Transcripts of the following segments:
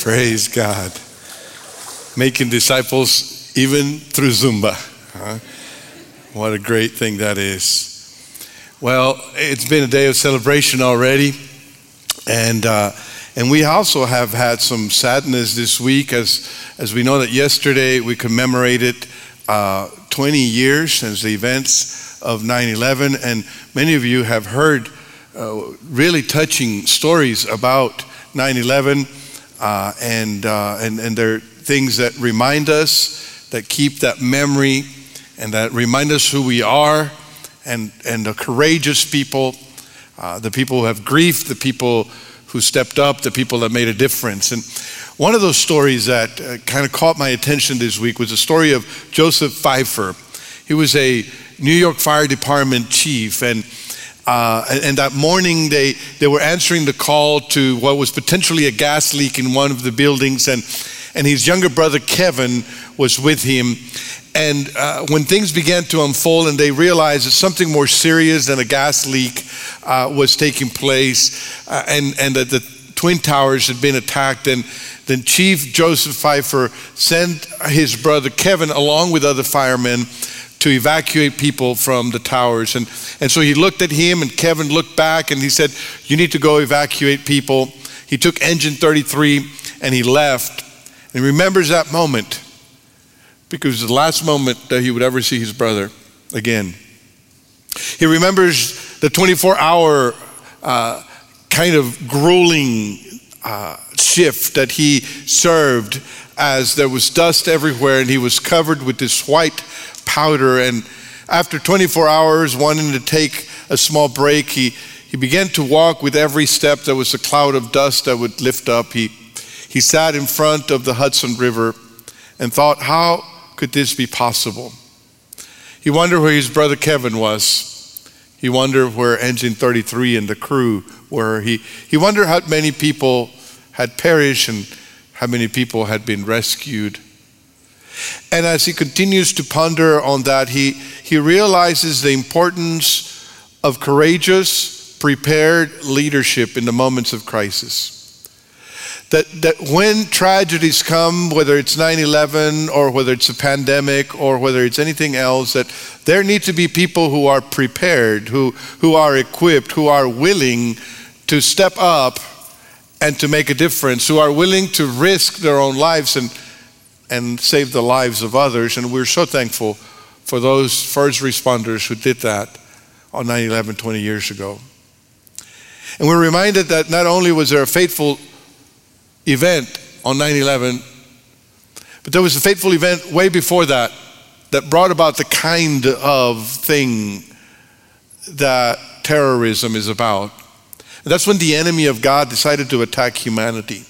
Praise God. Making disciples even through Zumba. Huh? What a great thing that is. Well, it's been a day of celebration already. And, uh, and we also have had some sadness this week as, as we know that yesterday we commemorated uh, 20 years since the events of 9 11. And many of you have heard uh, really touching stories about 9 11. Uh, and, uh, and, and they're things that remind us, that keep that memory, and that remind us who we are, and, and the courageous people, uh, the people who have grief, the people who stepped up, the people that made a difference. And one of those stories that uh, kind of caught my attention this week was the story of Joseph Pfeifer. He was a New York Fire Department chief, and uh, and that morning they, they were answering the call to what was potentially a gas leak in one of the buildings, and and his younger brother Kevin was with him. And uh, when things began to unfold and they realized that something more serious than a gas leak uh, was taking place, uh, and, and that the Twin Towers had been attacked, and then Chief Joseph Pfeifer sent his brother Kevin along with other firemen to evacuate people from the towers. And, and so he looked at him, and Kevin looked back and he said, You need to go evacuate people. He took engine 33 and he left. And he remembers that moment because it was the last moment that he would ever see his brother again. He remembers the 24 hour uh, kind of grueling uh, shift that he served as there was dust everywhere and he was covered with this white powder. And after 24 hours, wanting to take a small break, he, he began to walk with every step. There was a cloud of dust that would lift up. He, he sat in front of the Hudson River and thought, how could this be possible? He wondered where his brother Kevin was. He wondered where Engine 33 and the crew were. He, he wondered how many people had perished and how many people had been rescued. And as he continues to ponder on that, he, he realizes the importance of courageous, prepared leadership in the moments of crisis. That, that when tragedies come, whether it's 9 11 or whether it's a pandemic or whether it's anything else, that there need to be people who are prepared, who, who are equipped, who are willing to step up and to make a difference, who are willing to risk their own lives and, and save the lives of others. And we're so thankful for those first responders who did that on 9 11 20 years ago. And we're reminded that not only was there a fateful event on 9 11, but there was a fateful event way before that that brought about the kind of thing that terrorism is about. And that's when the enemy of God decided to attack humanity.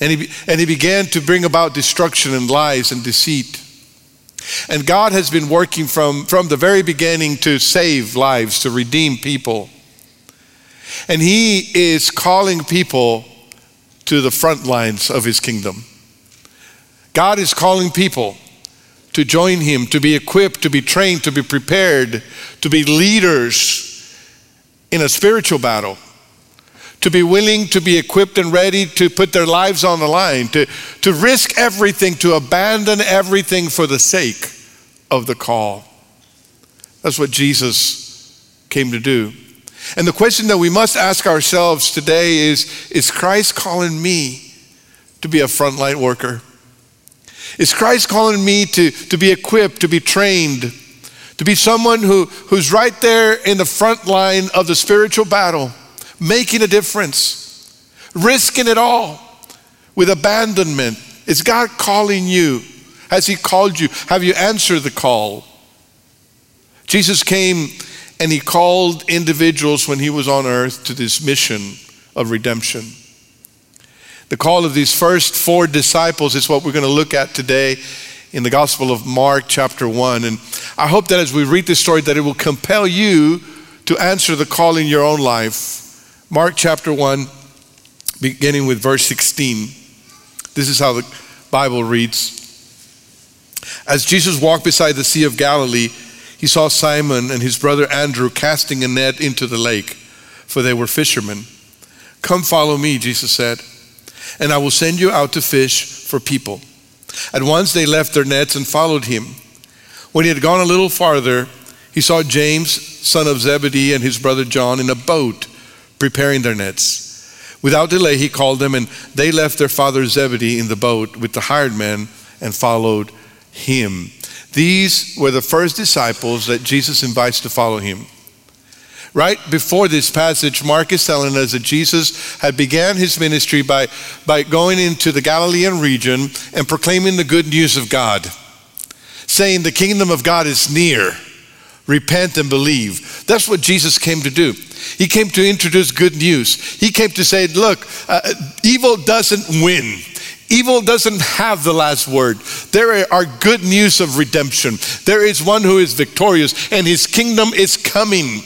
And he, and he began to bring about destruction and lies and deceit. And God has been working from, from the very beginning to save lives, to redeem people. And He is calling people to the front lines of his kingdom. God is calling people to join him, to be equipped, to be trained, to be prepared, to be leaders in a spiritual battle, to be willing to be equipped and ready to put their lives on the line, to, to risk everything, to abandon everything for the sake of the call. That's what Jesus came to do. And the question that we must ask ourselves today is Is Christ calling me to be a frontline worker? Is Christ calling me to, to be equipped, to be trained, to be someone who, who's right there in the front line of the spiritual battle, making a difference, risking it all with abandonment? Is God calling you? Has He called you? Have you answered the call? Jesus came and he called individuals when he was on earth to this mission of redemption. The call of these first four disciples is what we're going to look at today in the Gospel of Mark, chapter 1. And I hope that as we read this story, that it will compel you to answer the call in your own life. Mark chapter 1, beginning with verse 16. This is how the Bible reads. As Jesus walked beside the Sea of Galilee, he saw Simon and his brother Andrew casting a net into the lake, for they were fishermen. Come follow me, Jesus said, and I will send you out to fish for people. At once they left their nets and followed him. When he had gone a little farther, he saw James, son of Zebedee, and his brother John in a boat preparing their nets. Without delay, he called them, and they left their father Zebedee in the boat with the hired men and followed him. These were the first disciples that Jesus invites to follow him. Right before this passage, Mark is telling us that Jesus had began his ministry by, by going into the Galilean region and proclaiming the good news of God, saying the kingdom of God is near. Repent and believe. That's what Jesus came to do. He came to introduce good news. He came to say, look, uh, evil doesn't win. Evil doesn't have the last word. There are good news of redemption. There is one who is victorious, and his kingdom is coming.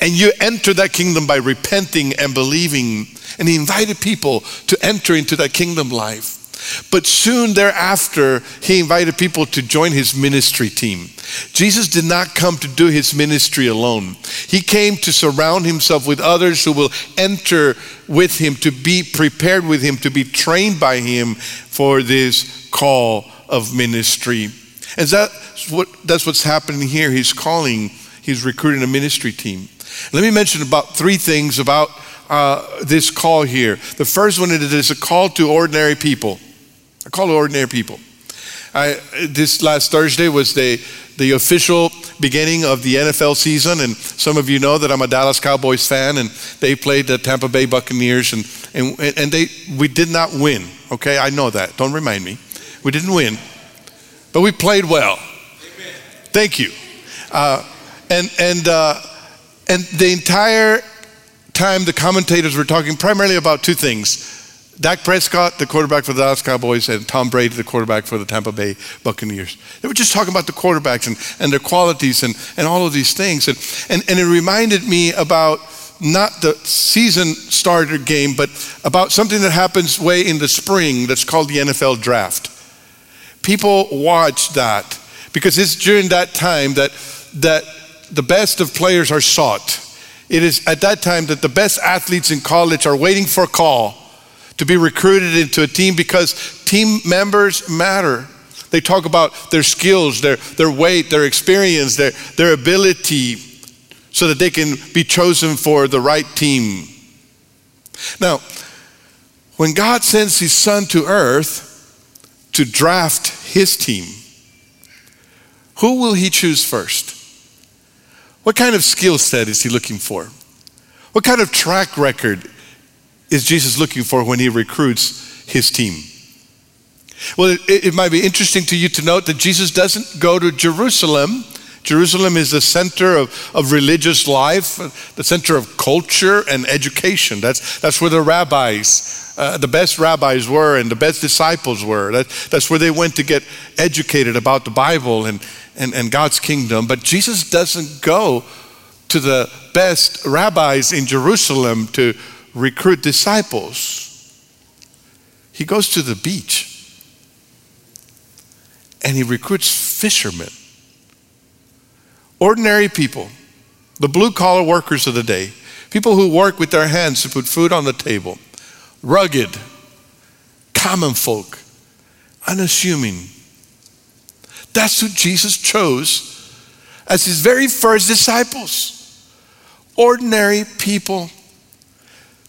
And you enter that kingdom by repenting and believing. And he invited people to enter into that kingdom life. But soon thereafter, he invited people to join his ministry team. Jesus did not come to do his ministry alone. He came to surround himself with others who will enter with him, to be prepared with him, to be trained by him for this call of ministry. And that's, what, that's what's happening here. He's calling, he's recruiting a ministry team. Let me mention about three things about uh, this call here. The first one is it is a call to ordinary people. A call to ordinary people. I, this last Thursday was the, the official beginning of the NFL season, and some of you know that I'm a Dallas Cowboys fan, and they played the Tampa Bay Buccaneers, and, and, and they, we did not win, okay? I know that. Don't remind me. We didn't win, but we played well. Amen. Thank you. Uh, and, and, uh, and the entire time, the commentators were talking primarily about two things Dak Prescott, the quarterback for the Dallas Cowboys, and Tom Brady, the quarterback for the Tampa Bay Buccaneers. They were just talking about the quarterbacks and, and their qualities and, and all of these things. And, and, and it reminded me about not the season starter game, but about something that happens way in the spring that's called the NFL draft. People watch that because it's during that time that, that the best of players are sought. It is at that time that the best athletes in college are waiting for a call to be recruited into a team because team members matter. They talk about their skills, their, their weight, their experience, their, their ability, so that they can be chosen for the right team. Now, when God sends his son to earth to draft his team, who will he choose first? What kind of skill set is he looking for? What kind of track record is Jesus looking for when he recruits his team? Well, it, it, might be interesting to you to note that Jesus doesn't go to Jerusalem. Jerusalem is the center of, of religious life, the center of culture and education. That's, that's where the rabbis, uh, the best rabbis were and the best disciples were. That, that's where they went to get educated about the Bible and, and, and God's kingdom. But Jesus doesn't go to the best rabbis in Jerusalem to recruit disciples, he goes to the beach and he recruits fishermen. Ordinary people, the blue collar workers of the day, people who work with their hands to put food on the table, rugged, common folk, unassuming. That's who Jesus chose as his very first disciples. Ordinary people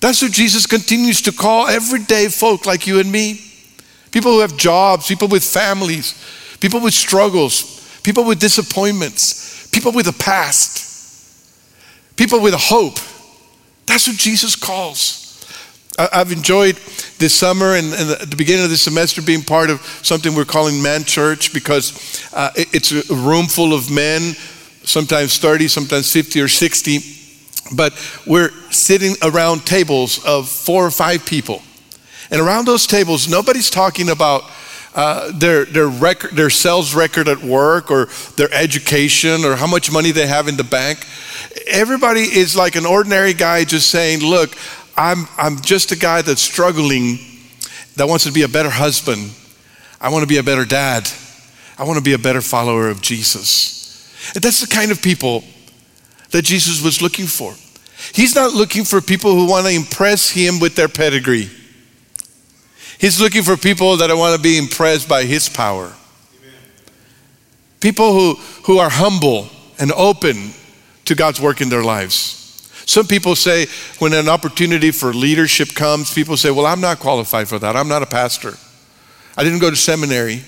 that's who Jesus continues to call everyday folk like you and me. People who have jobs, people with families, people with struggles, people with disappointments, people with a past, people with a hope. That's who Jesus calls. I've enjoyed this summer and, at the beginning of the semester being part of something we're calling Man Church because uh, it's a room full of men, sometimes 30, sometimes 50 or 60 but we're sitting around tables of four or five people. And around those tables, nobody's talking about uh, their, their, record, their sales record at work or their education or how much money they have in the bank. Everybody is like an ordinary guy just saying, Look, I'm, I'm just a guy that's struggling, that wants to be a better husband. I want to be a better dad. I want to be a better follower of Jesus. And that's the kind of people that Jesus was looking for. He's not looking for people who want to impress him with their pedigree. He's looking for people that want to be impressed by His power. People who, who are humble and open to God's work in their lives. Some people say when an opportunity for leadership comes, people say, Well, I'm not qualified for that. I'm not a pastor. I didn't go to seminary.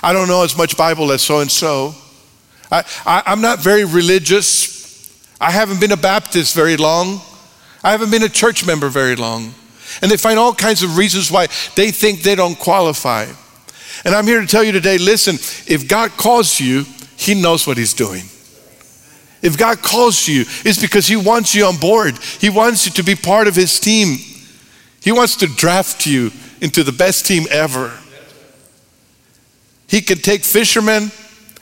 I don't know as much Bible as so and so. I'm not very religious. I haven't been a Baptist very long. I haven't been a church member very long. And they find all kinds of reasons why they think they don't qualify. And I'm here to tell you today listen, if God calls you, He knows what He's doing. If God calls you, it's because He wants you on board. He wants you to be part of His team. He wants to draft you into the best team ever. He can take fishermen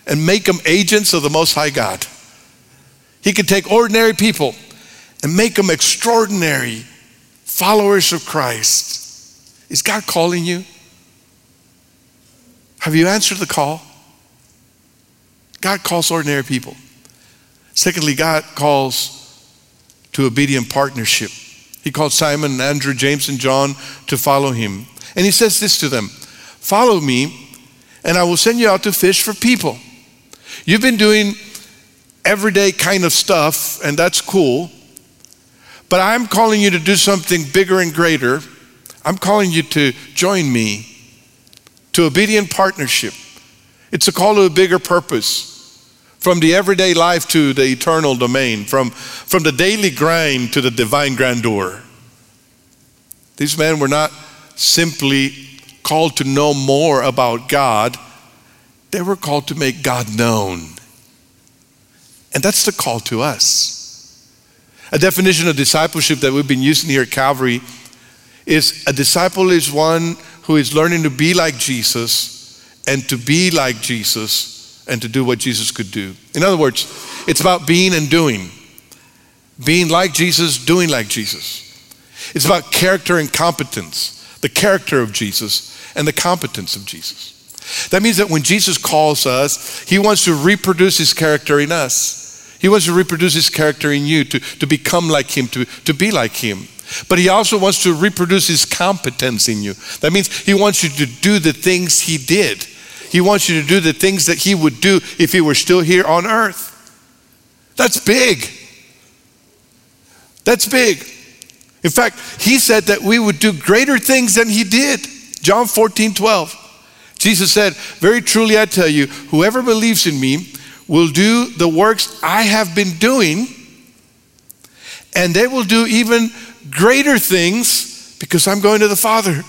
and make them agents of the Most High God. He can take ordinary people and make them extraordinary followers of Christ. Is God calling you? Have you answered the call? God calls ordinary people. Secondly, God calls to obedient partnership. He called Simon, Andrew, James, and John to follow him. And he says this to them Follow me, and I will send you out to fish for people. You've been doing everyday kind of stuff, and that's cool. But I'm calling you to do something bigger and greater. I'm calling you to join me to obedient partnership. It's a call to a bigger purpose. From the everyday life to the eternal domain, from, from the daily grind to the divine grandeur. These men were not simply called to know more about God, they were called to make God known. And that's the call to us. A definition of discipleship that we've been using here at Calvary is a disciple is one who is learning to be like Jesus and to be like Jesus and to do what Jesus could do. In other words, it's about being and doing. Being like Jesus, doing like Jesus. It's about character and competence, the character of Jesus and the competence of Jesus. That means that when Jesus calls us, he wants to reproduce his character in us. He wants to reproduce his character in you, to, to become like him, to, to be like him. But he also wants to reproduce his competence in you. That means he wants you to do the things he did. He wants you to do the things that he would do if he were still here on earth. That's big. That's big. In fact, he said that we would do greater things than he did. John 14, 12. Jesus said, Very truly I tell you, whoever believes in me will do the works I have been doing, and they will do even greater things because I'm going to the Father.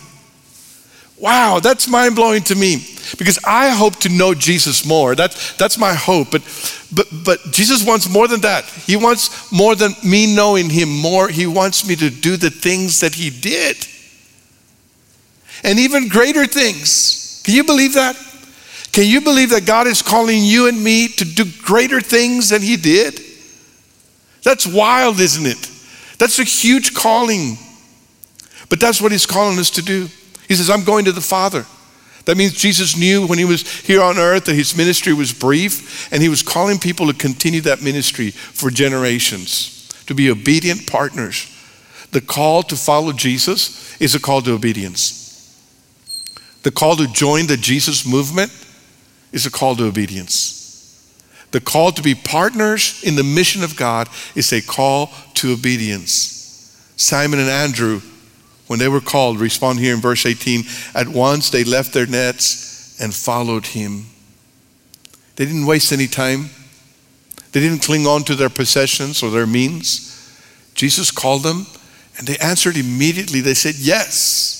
Wow, that's mind blowing to me because I hope to know Jesus more. That's, that's my hope. But, but, but Jesus wants more than that. He wants more than me knowing Him more. He wants me to do the things that He did and even greater things. Can you believe that? Can you believe that God is calling you and me to do greater things than He did? That's wild, isn't it? That's a huge calling. But that's what He's calling us to do. He says, I'm going to the Father. That means Jesus knew when he was here on earth that his ministry was brief, and he was calling people to continue that ministry for generations, to be obedient partners. The call to follow Jesus is a call to obedience. The call to join the Jesus movement is a call to obedience. The call to be partners in the mission of God is a call to obedience. Simon and Andrew, when they were called, respond here in verse 18 at once they left their nets and followed him. They didn't waste any time, they didn't cling on to their possessions or their means. Jesus called them and they answered immediately. They said, Yes.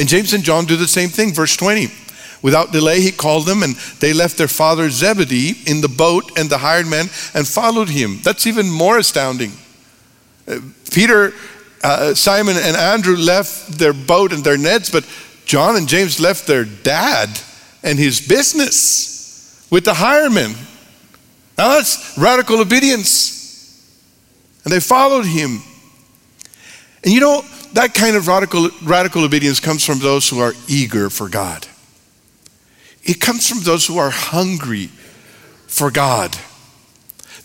And James and John do the same thing. Verse 20. Without delay, he called them, and they left their father Zebedee in the boat and the hired men and followed him. That's even more astounding. Uh, Peter, uh, Simon, and Andrew left their boat and their nets, but John and James left their dad and his business with the hiremen. Now that's radical obedience. And they followed him. And you know, that kind of radical, radical obedience comes from those who are eager for God. It comes from those who are hungry for God.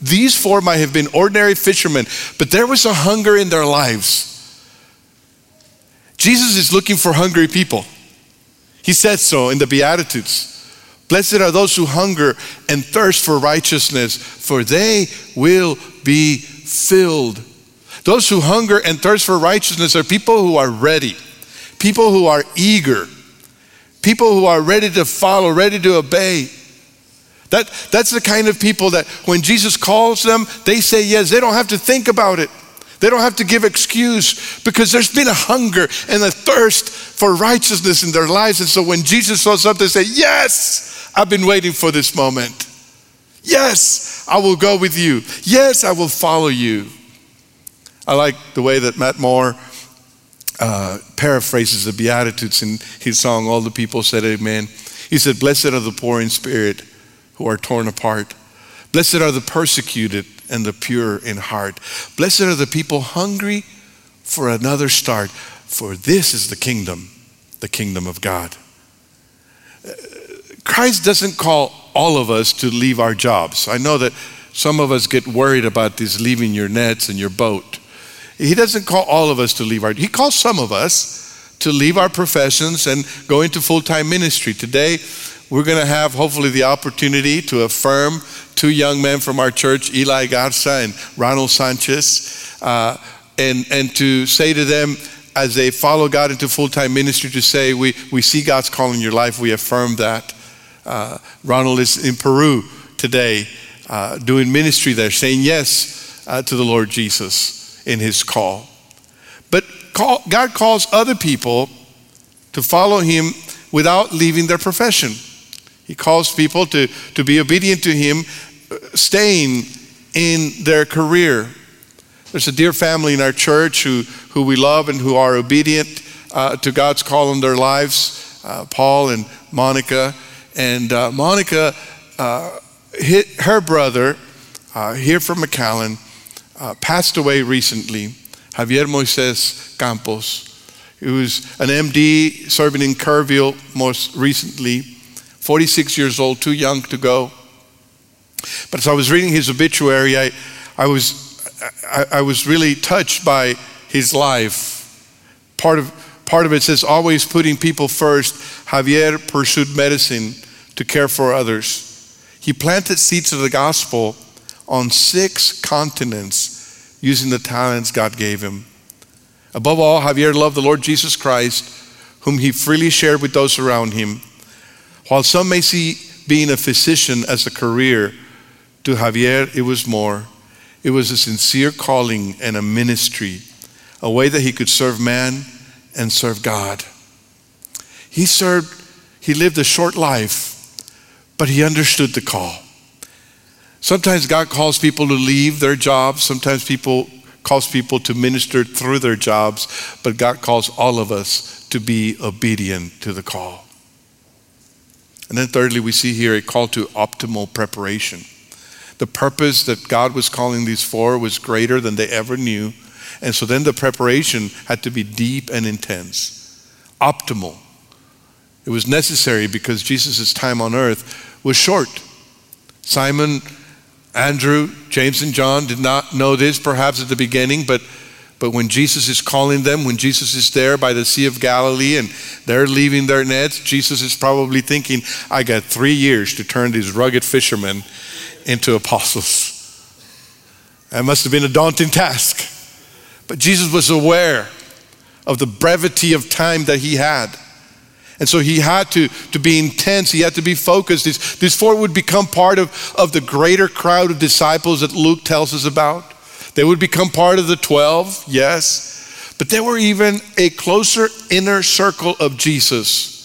These four might have been ordinary fishermen, but there was a hunger in their lives. Jesus is looking for hungry people. He said so in the Beatitudes. Blessed are those who hunger and thirst for righteousness, for they will be filled. Those who hunger and thirst for righteousness are people who are ready, people who are eager, people who are ready to follow, ready to obey. That, that's the kind of people that when Jesus calls them, they say yes. They don't have to think about it. They don't have to give excuse because there's been a hunger and a thirst for righteousness in their lives. And so when Jesus shows up, they say, Yes, I've been waiting for this moment. Yes, I will go with you. Yes, I will follow you. I like the way that Matt Maher uh, paraphrases the Beatitudes in his song, All the People Said Amen. He said, Blessed are the poor in spirit who are torn apart. Blessed are the persecuted and the pure in heart. Blessed are the people hungry for another start, for this is the kingdom, the kingdom of God. Christ doesn't call all of us to leave our jobs. I know that some of us get worried about this leaving your nets and your boat. He doesn't call all of us to leave our, he calls some of us to leave our professions and go into full time ministry. Today, we're going to have hopefully the opportunity to affirm two young men from our church, Eli Garza and Ronald Sanchez, uh, and, and to say to them, as they follow God into full time ministry, to say, we, we see God's call in your life, we affirm that. Uh, Ronald is in Peru today uh, doing ministry there, saying yes uh, to the Lord Jesus in his call. But call, God calls other people to follow him without leaving their profession. He calls people to, to be obedient to Him, staying in their career. There's a dear family in our church who, who we love and who are obedient uh, to God's call in their lives uh, Paul and Monica. And uh, Monica, uh, hit, her brother, uh, here from McAllen, uh, passed away recently. Javier Moises Campos. who was an MD serving in Kerrville most recently. 46 years old, too young to go. But as I was reading his obituary, I, I, was, I, I was really touched by his life. Part of, part of it says, always putting people first. Javier pursued medicine to care for others. He planted seeds of the gospel on six continents using the talents God gave him. Above all, Javier loved the Lord Jesus Christ, whom he freely shared with those around him. While some may see being a physician as a career, to Javier it was more. It was a sincere calling and a ministry, a way that he could serve man and serve God. He served, he lived a short life, but he understood the call. Sometimes God calls people to leave their jobs, sometimes people calls people to minister through their jobs, but God calls all of us to be obedient to the call. And then, thirdly, we see here a call to optimal preparation. The purpose that God was calling these for was greater than they ever knew. And so then the preparation had to be deep and intense, optimal. It was necessary because Jesus' time on earth was short. Simon, Andrew, James, and John did not know this perhaps at the beginning, but but when Jesus is calling them, when Jesus is there by the Sea of Galilee and they're leaving their nets, Jesus is probably thinking, I got three years to turn these rugged fishermen into apostles. That must have been a daunting task. But Jesus was aware of the brevity of time that he had. And so he had to, to be intense, he had to be focused. These, these four would become part of, of the greater crowd of disciples that Luke tells us about. They would become part of the 12, yes. But they were even a closer inner circle of Jesus.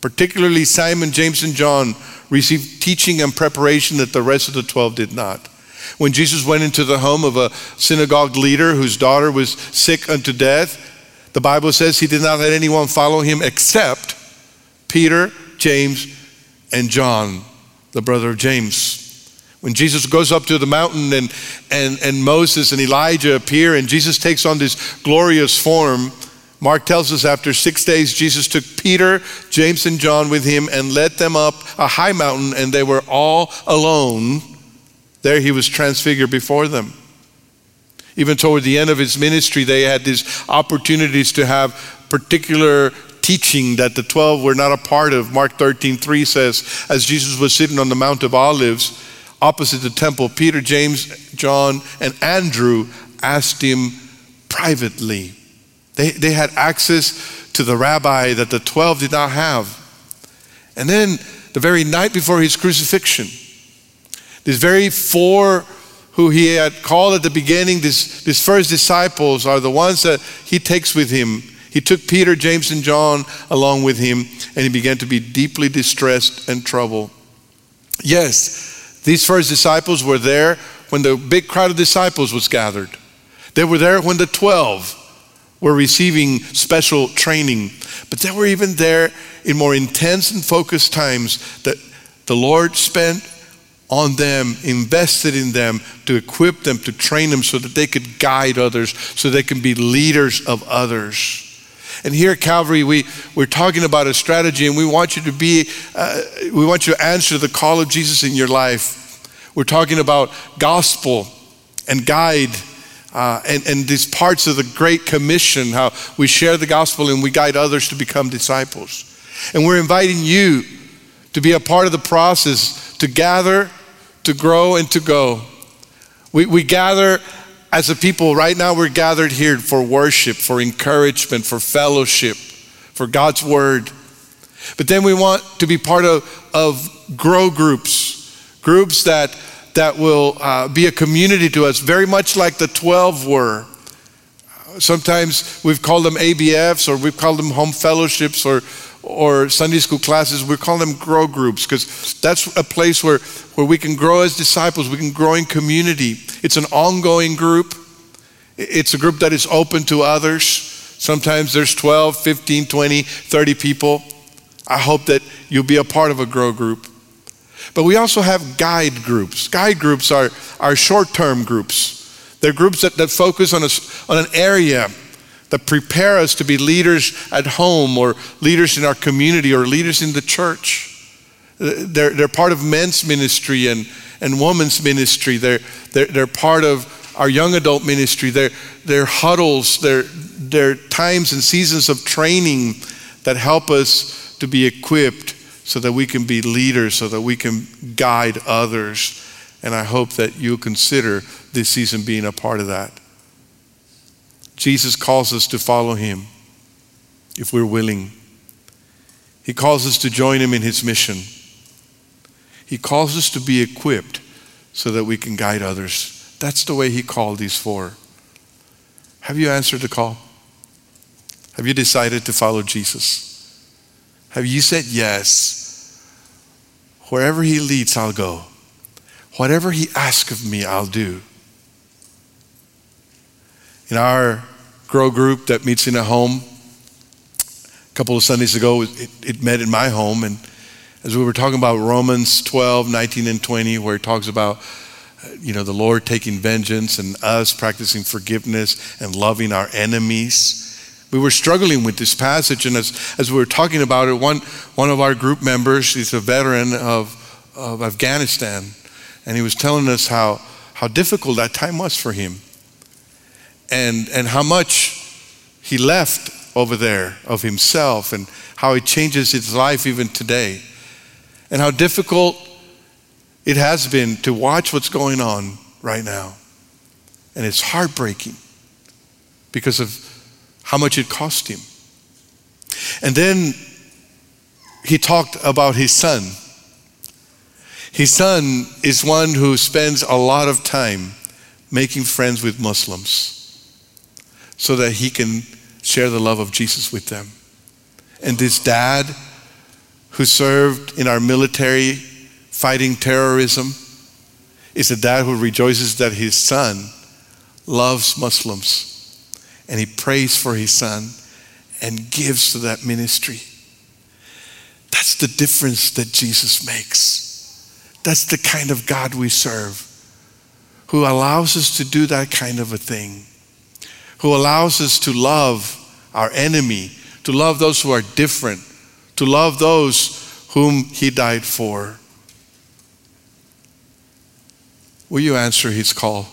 Particularly Simon, James, and John received teaching and preparation that the rest of the 12 did not. When Jesus went into the home of a synagogue leader whose daughter was sick unto death, the Bible says he did not let anyone follow him except Peter, James, and John, the brother of James. When Jesus goes up to the mountain and, and, and Moses and Elijah appear, and Jesus takes on this glorious form, Mark tells us after six days, Jesus took Peter, James, and John with him and led them up a high mountain, and they were all alone. There he was transfigured before them. Even toward the end of his ministry, they had these opportunities to have particular teaching that the 12 were not a part of. Mark 13, 3 says, as Jesus was sitting on the Mount of Olives opposite the temple, Peter, James, John, and Andrew asked him privately. They, they had access to the rabbi that the 12 did not have. And then the very night before his crucifixion, these very four who he had called at the beginning, these, these first disciples, are the ones that he takes with him. He took Peter, James, and John along with him, and he began to be deeply distressed and troubled. Yes, these first disciples were there when the big crowd of disciples was gathered. They were there when the 12 were receiving special training, but they were even there in more intense and focused times that the Lord spent on them, invested in them to equip them, to train them so that they could guide others, so they can be leaders of others. And here at Calvary, we, we're talking about a strategy, and we want you to be, uh, we want you to answer the call of Jesus in your life. We're talking about gospel and guide. Uh, and, and these parts of the Great Commission, how we share the gospel and we guide others to become disciples. And we're inviting you to be a part of the process to gather, to grow, and to go. We, we gather as a people, right now, we're gathered here for worship, for encouragement, for fellowship, for God's word. But then we want to be part of, of grow groups, groups that, that will uh, be a community to us, very much like the 12 were. Sometimes we've called them ABFs or we've called them home fellowships or, or Sunday school classes, we call them grow groups because that's a place where, where we can grow as disciples, we can grow in community. It's an ongoing group, it's a group that is open to others. Sometimes there's 12, 15, 20, 30 people. I hope that you'll be a part of a grow group. But we also have guide groups. Guide groups are, are short term groups. They're groups that, that focus on, a, on an area that prepare us to be leaders at home or leaders in our community or leaders in the church. They're, they're part of men's ministry and, and women's ministry. They're, they're, they're part of our young adult ministry. They're, they're huddles, they're, they're times and seasons of training that help us to be equipped so that we can be leaders, so that we can guide others. And I hope that you'll consider this season being a part of that. Jesus calls us to follow him if we're willing. He calls us to join him in his mission. He calls us to be equipped so that we can guide others. That's the way he called these four. Have you answered the call? Have you decided to follow Jesus? Have you said yes? Wherever he leads, I'll go. Whatever he asks of me, I'll do in our grow group that meets in a home. A couple of Sundays ago, it, it met in my home. And as we were talking about Romans 12, 19, and 20, where it talks about you know, the Lord taking vengeance and us practicing forgiveness and loving our enemies. We were struggling with this passage, and as, as we were talking about it, one, one of our group members, he's a veteran of, of Afghanistan, and he was telling us how, how difficult that time was for him and, and how much he left over there of himself and how it changes his life even today. And how difficult it has been to watch what's going on right now. And it's heartbreaking because of how much it cost him. And then he talked about his son. His son is one who spends a lot of time making friends with Muslims so that he can share the love of Jesus with them. And this dad who served in our military fighting terrorism is a dad who rejoices that his son loves Muslims and he prays for his son and gives to that ministry. That's the difference that Jesus makes. That's the kind of God we serve, who allows us to do that kind of a thing who allows us to love our enemy, to love those who are different, to love those whom He died for. Will you answer His call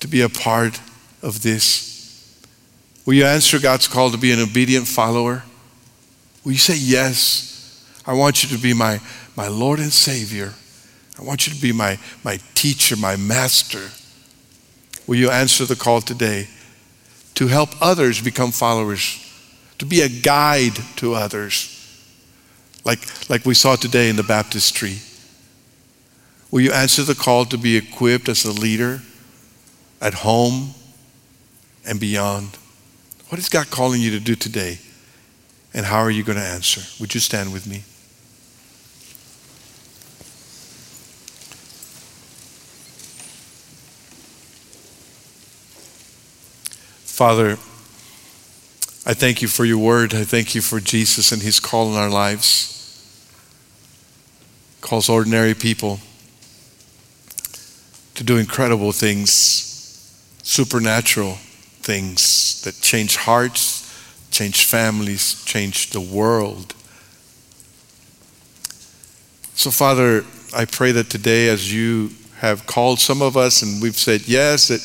to be a part of this? Will you answer God's call to be an obedient follower? Will you say, Yes, I want you to be my, my Lord and Savior? I want you to be my, my teacher, my master. Will you answer the call today to help others become followers, to be a guide to others, like, like we saw today in the baptistry? Will you answer the call to be equipped as a leader at home and beyond? What is God calling you to do today? And how are you going to answer? Would you stand with me? Father, I thank you for your word. I thank you for Jesus and his call in our lives. Calls ordinary people to do incredible things, supernatural things that change hearts, change families, change the world. So, Father, I pray that today, as you have called some of us and we've said yes, that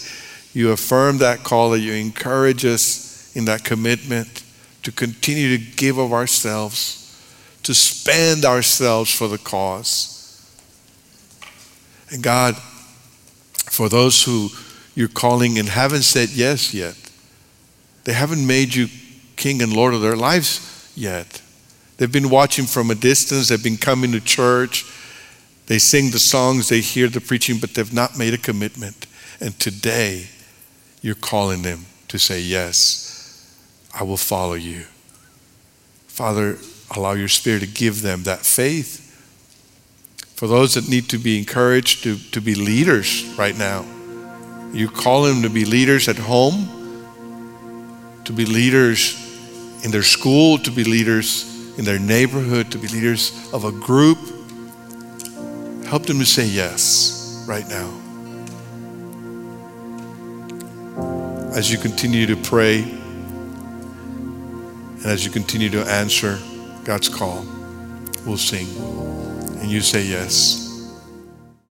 you affirm that call, that you encourage us in that commitment to continue to give of ourselves, to spend ourselves for the cause. And God, for those who you're calling and haven't said yes yet, they haven't made you king and lord of their lives yet. They've been watching from a distance, they've been coming to church, they sing the songs, they hear the preaching, but they've not made a commitment. And today, you're calling them to say, Yes, I will follow you. Father, allow your Spirit to give them that faith. For those that need to be encouraged to, to be leaders right now, you call them to be leaders at home, to be leaders in their school, to be leaders in their neighborhood, to be leaders of a group. Help them to say yes right now. As you continue to pray and as you continue to answer God's call, we'll sing. And you say yes.